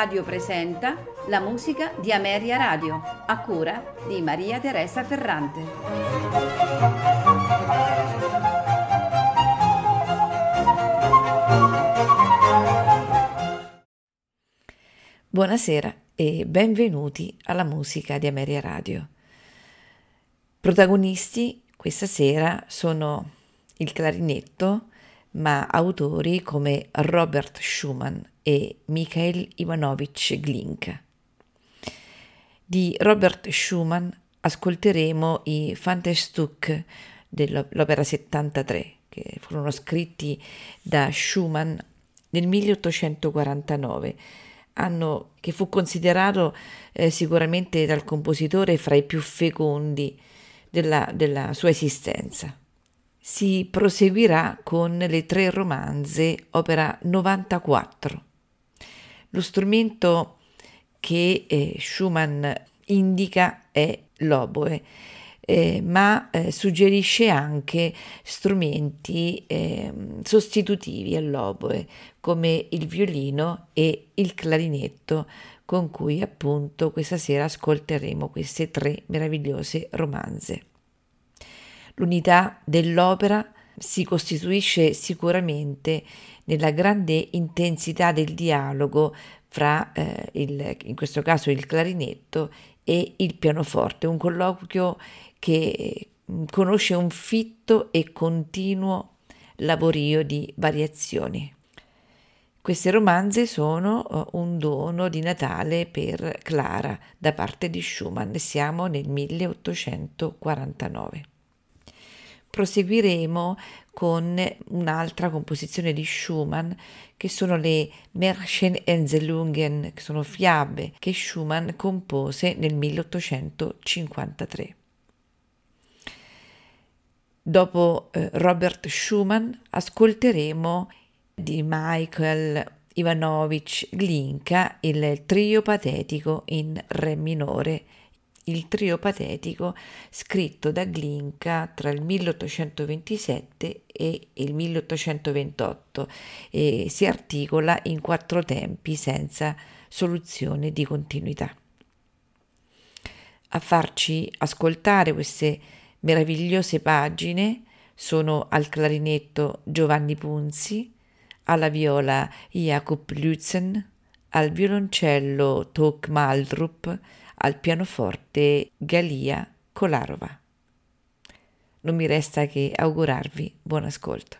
Radio presenta la musica di Ameria Radio, a cura di Maria Teresa Ferrante. Buonasera e benvenuti alla musica di Ameria Radio. Protagonisti questa sera sono il clarinetto, ma autori come Robert Schumann e Mikhail Ivanovich Glinka. Di Robert Schumann ascolteremo i Fantastuck dell'opera 73, che furono scritti da Schumann nel 1849, anno che fu considerato eh, sicuramente dal compositore fra i più fecondi della, della sua esistenza si proseguirà con le tre romanze, opera 94. Lo strumento che eh, Schumann indica è l'oboe, eh, ma eh, suggerisce anche strumenti ehm, sostitutivi all'oboe, come il violino e il clarinetto, con cui appunto questa sera ascolteremo queste tre meravigliose romanze. L'unità dell'opera si costituisce sicuramente nella grande intensità del dialogo fra, eh, il, in questo caso, il clarinetto e il pianoforte, un colloquio che mm, conosce un fitto e continuo lavorio di variazioni. Queste romanze sono uh, un dono di Natale per Clara da parte di Schumann, siamo nel 1849 proseguiremo con un'altra composizione di Schumann che sono le Märchenerzählungen, che sono fiabe che Schumann compose nel 1853. Dopo eh, Robert Schumann ascolteremo di Michael Ivanovich Glinka il trio patetico in Re minore il trio patetico scritto da Glinka tra il 1827 e il 1828 e si articola in quattro tempi senza soluzione di continuità. A farci ascoltare queste meravigliose pagine sono al clarinetto Giovanni Punzi, alla viola Jakub Lützen, al violoncello Tok Maldrup, al pianoforte Galia Kolarova. Non mi resta che augurarvi buon ascolto.